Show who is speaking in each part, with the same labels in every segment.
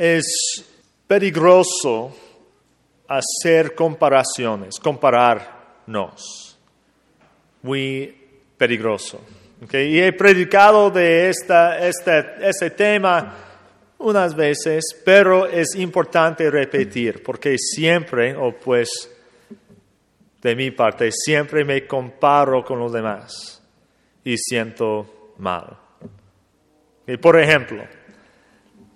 Speaker 1: Es peligroso hacer comparaciones, compararnos. Muy peligroso. Y he predicado de esta, este tema unas veces, pero es importante repetir, porque siempre, o pues de mi parte, siempre me comparo con los demás y siento mal. Y por ejemplo,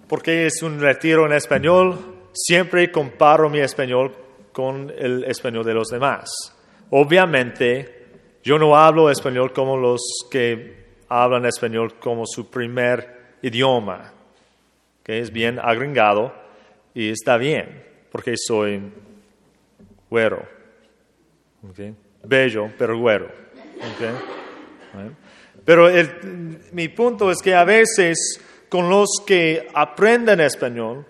Speaker 1: porque es un retiro en español, siempre comparo mi español con el español de los demás. Obviamente, yo no hablo español como los que hablan español como su primer idioma, que es bien agringado y está bien, porque soy güero, bello, pero güero. Pero mi punto es que a veces con los que aprenden español,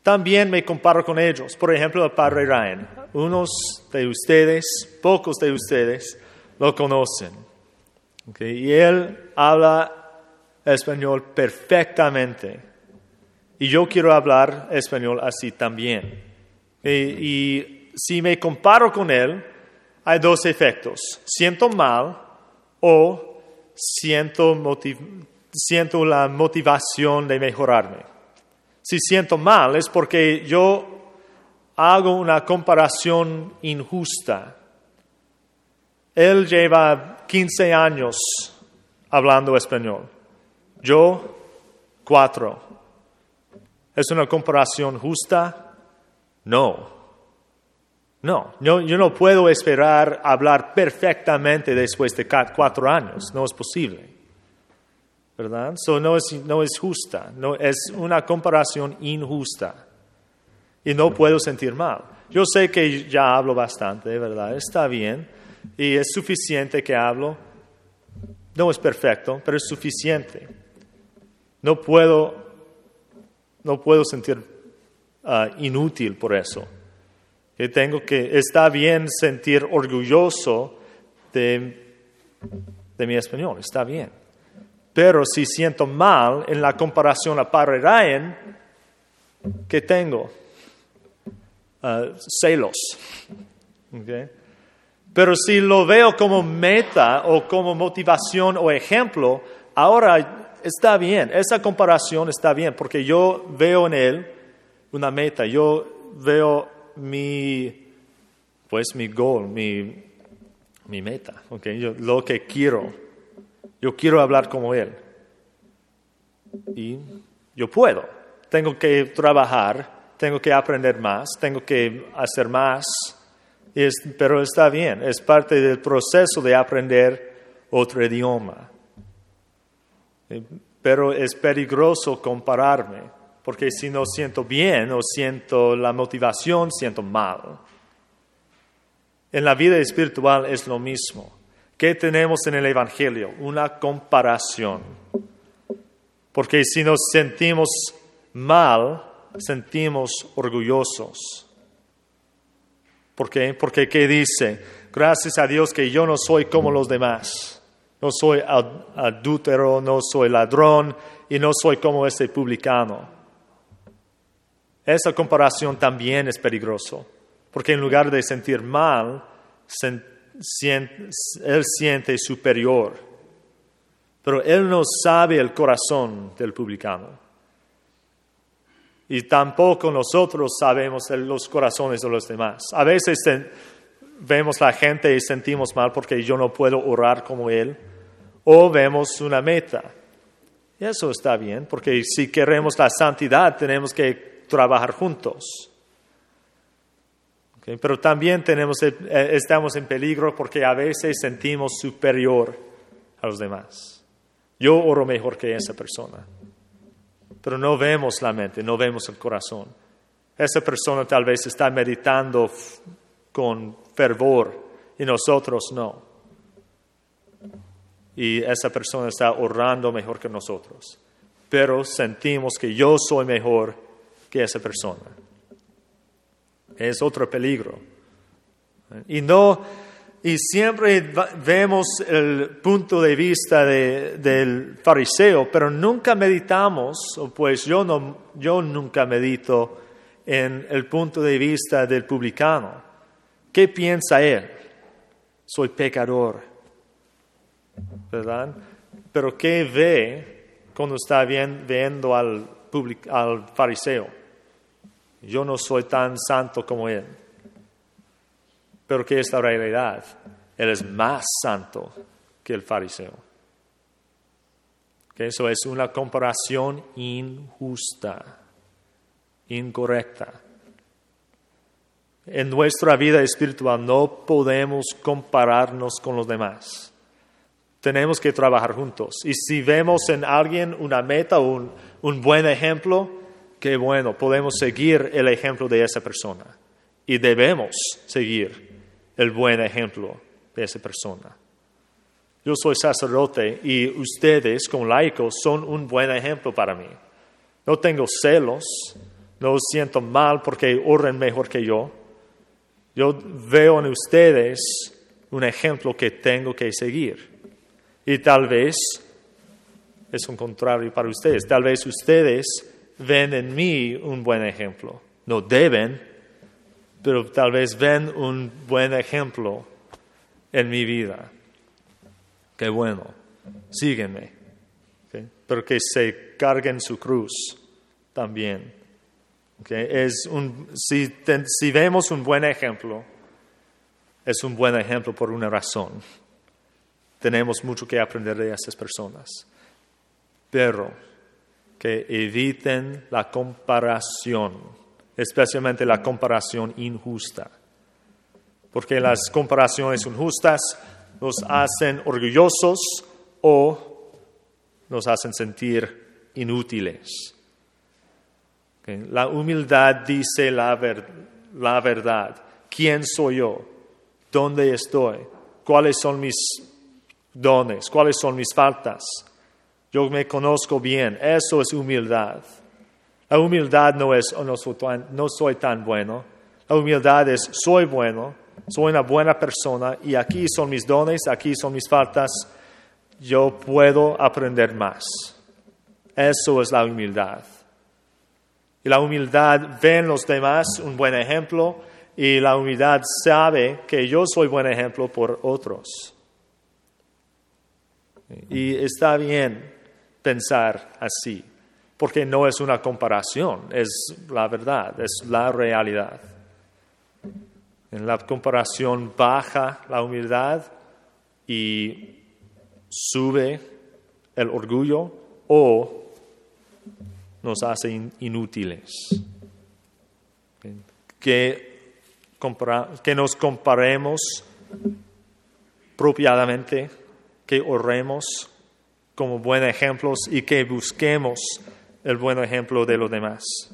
Speaker 1: también me comparo con ellos. Por ejemplo, el padre Ryan. Unos de ustedes, pocos de ustedes, lo conocen. Y él habla español perfectamente. Y yo quiero hablar español así también. Y, si me comparo con él, hay dos efectos. Siento mal o siento, siento la motivación de mejorarme. Si siento mal es porque yo hago una comparación injusta él lleva 15 años hablando español. Yo, cuatro. ¿Es una comparación justa? No. No, yo, no puedo esperar hablar perfectamente después de cuatro años. No es posible. ¿Verdad? So, no, es, no es justa. No, es una comparación injusta. Y no puedo sentir mal. Yo sé que ya hablo bastante, ¿verdad? Está bien y es suficiente que hablo. No es perfecto, pero es suficiente. No puedo, no puedo sentir ah, inútil por eso. Que tengo que, está bien sentir orgulloso de, de mi español, está bien. Pero si siento mal en la comparación a Padre Ryan, ¿qué tengo? Ah, celos. Okay. Pero si lo veo como meta o como motivación o ejemplo, ahora está bien, esa comparación está bien, porque yo veo en él una meta, yo veo mi, pues mi goal, mi, mi meta, okay? yo, lo que quiero. Yo quiero hablar como él. Y yo puedo. Tengo que trabajar, tengo que aprender más, tengo que hacer más pero está bien, es parte del proceso de aprender otro idioma. Eh, pero es peligroso compararme, porque si no siento bien o siento la motivación, siento mal. En la vida espiritual es lo mismo. ¿Qué tenemos en el Evangelio? Una comparación. Porque si nos sentimos mal, sentimos orgullosos. ¿Por qué? Porque ¿qué dice? Gracias a Dios que yo no soy como los demás. No soy adúltero, no soy ladrón y no soy como este publicano. Esa comparación también es peligroso, porque en lugar de sentir mal, él siente superior. Pero él no sabe el corazón del publicano. Y tampoco nosotros sabemos los corazones de los demás. A veces vemos la gente y sentimos mal porque yo no puedo orar como él. O vemos una meta. Y eso está bien, porque si queremos la santidad tenemos que trabajar juntos. Pero también tenemos, eh, estamos en peligro porque a veces sentimos superior a los demás. Yo oro mejor que esa persona pero no vemos la mente, no vemos el corazón. Esa persona tal vez está meditando con fervor y nosotros no. Y esa persona está orando mejor que nosotros, pero sentimos que yo soy mejor que esa persona. Es otro peligro. Y no, Y siempre vemos el punto de vista de- del fariseo, pero nunca meditamos, o pues yo, no, yo nunca medito en el punto de vista del publicano. ¿Qué piensa él? Soy pecador, ¿verdad? Pero ¿qué ve cuando está viendo al, al fariseo? Yo no soy tan santo como él. Pero ¿qué es la realidad? Él es más santo que el fariseo. Que Eso es una comparación injusta, incorrecta. En nuestra vida espiritual no podemos compararnos con los demás. Tenemos que trabajar juntos. Y si vemos en alguien una meta o un buen ejemplo, qué bueno, podemos seguir el ejemplo de esa persona. Y debemos seguir el buen ejemplo de esa persona. Yo soy sacerdote y ustedes como laicos son un buen ejemplo para mí. No tengo celos, no siento mal porque oren mejor que yo. Yo veo en ustedes un ejemplo que tengo que seguir. Y tal vez es un contrario para ustedes. Tal vez ustedes ven en mí un buen ejemplo. No deben, pero tal vez ven un buen ejemplo en mi vida. Qué bueno, sígueme. Pero que se carguen su cruz también. Es un, si, ten- si vemos un buen ejemplo, es un buen ejemplo por una razón. Tenemos mucho que aprender de esas personas. Pero que eviten la comparación, especialmente la comparación injusta. Porque las comparaciones injustas nos hacen orgullosos o nos hacen sentir inútiles. La humildad dice la, ver- la verdad. ¿Quién soy yo? ¿Dónde estoy? ¿Cuáles son mis dones? ¿Cuáles son mis faltas? Yo me conozco bien. Eso es humildad. La humildad no es, "Oh, tan, no soy tan bueno. La humildad es, soy bueno, soy una buena persona y aquí son mis dones, aquí son mis faltas. Yo puedo aprender más. Eso es la humildad. Y la humildad ve en los demás un buen ejemplo y la humildad sabe que yo soy buen ejemplo por otros. Y está bien pensar así, porque no es una comparación, es la verdad, es la realidad. En la comparación baja la humildad y sube el orgullo o nos hace in- inútiles. Que, que nos comparemos apropiadamente, que oremos como buenos ejemplos y que busquemos el buen ejemplo de los demás.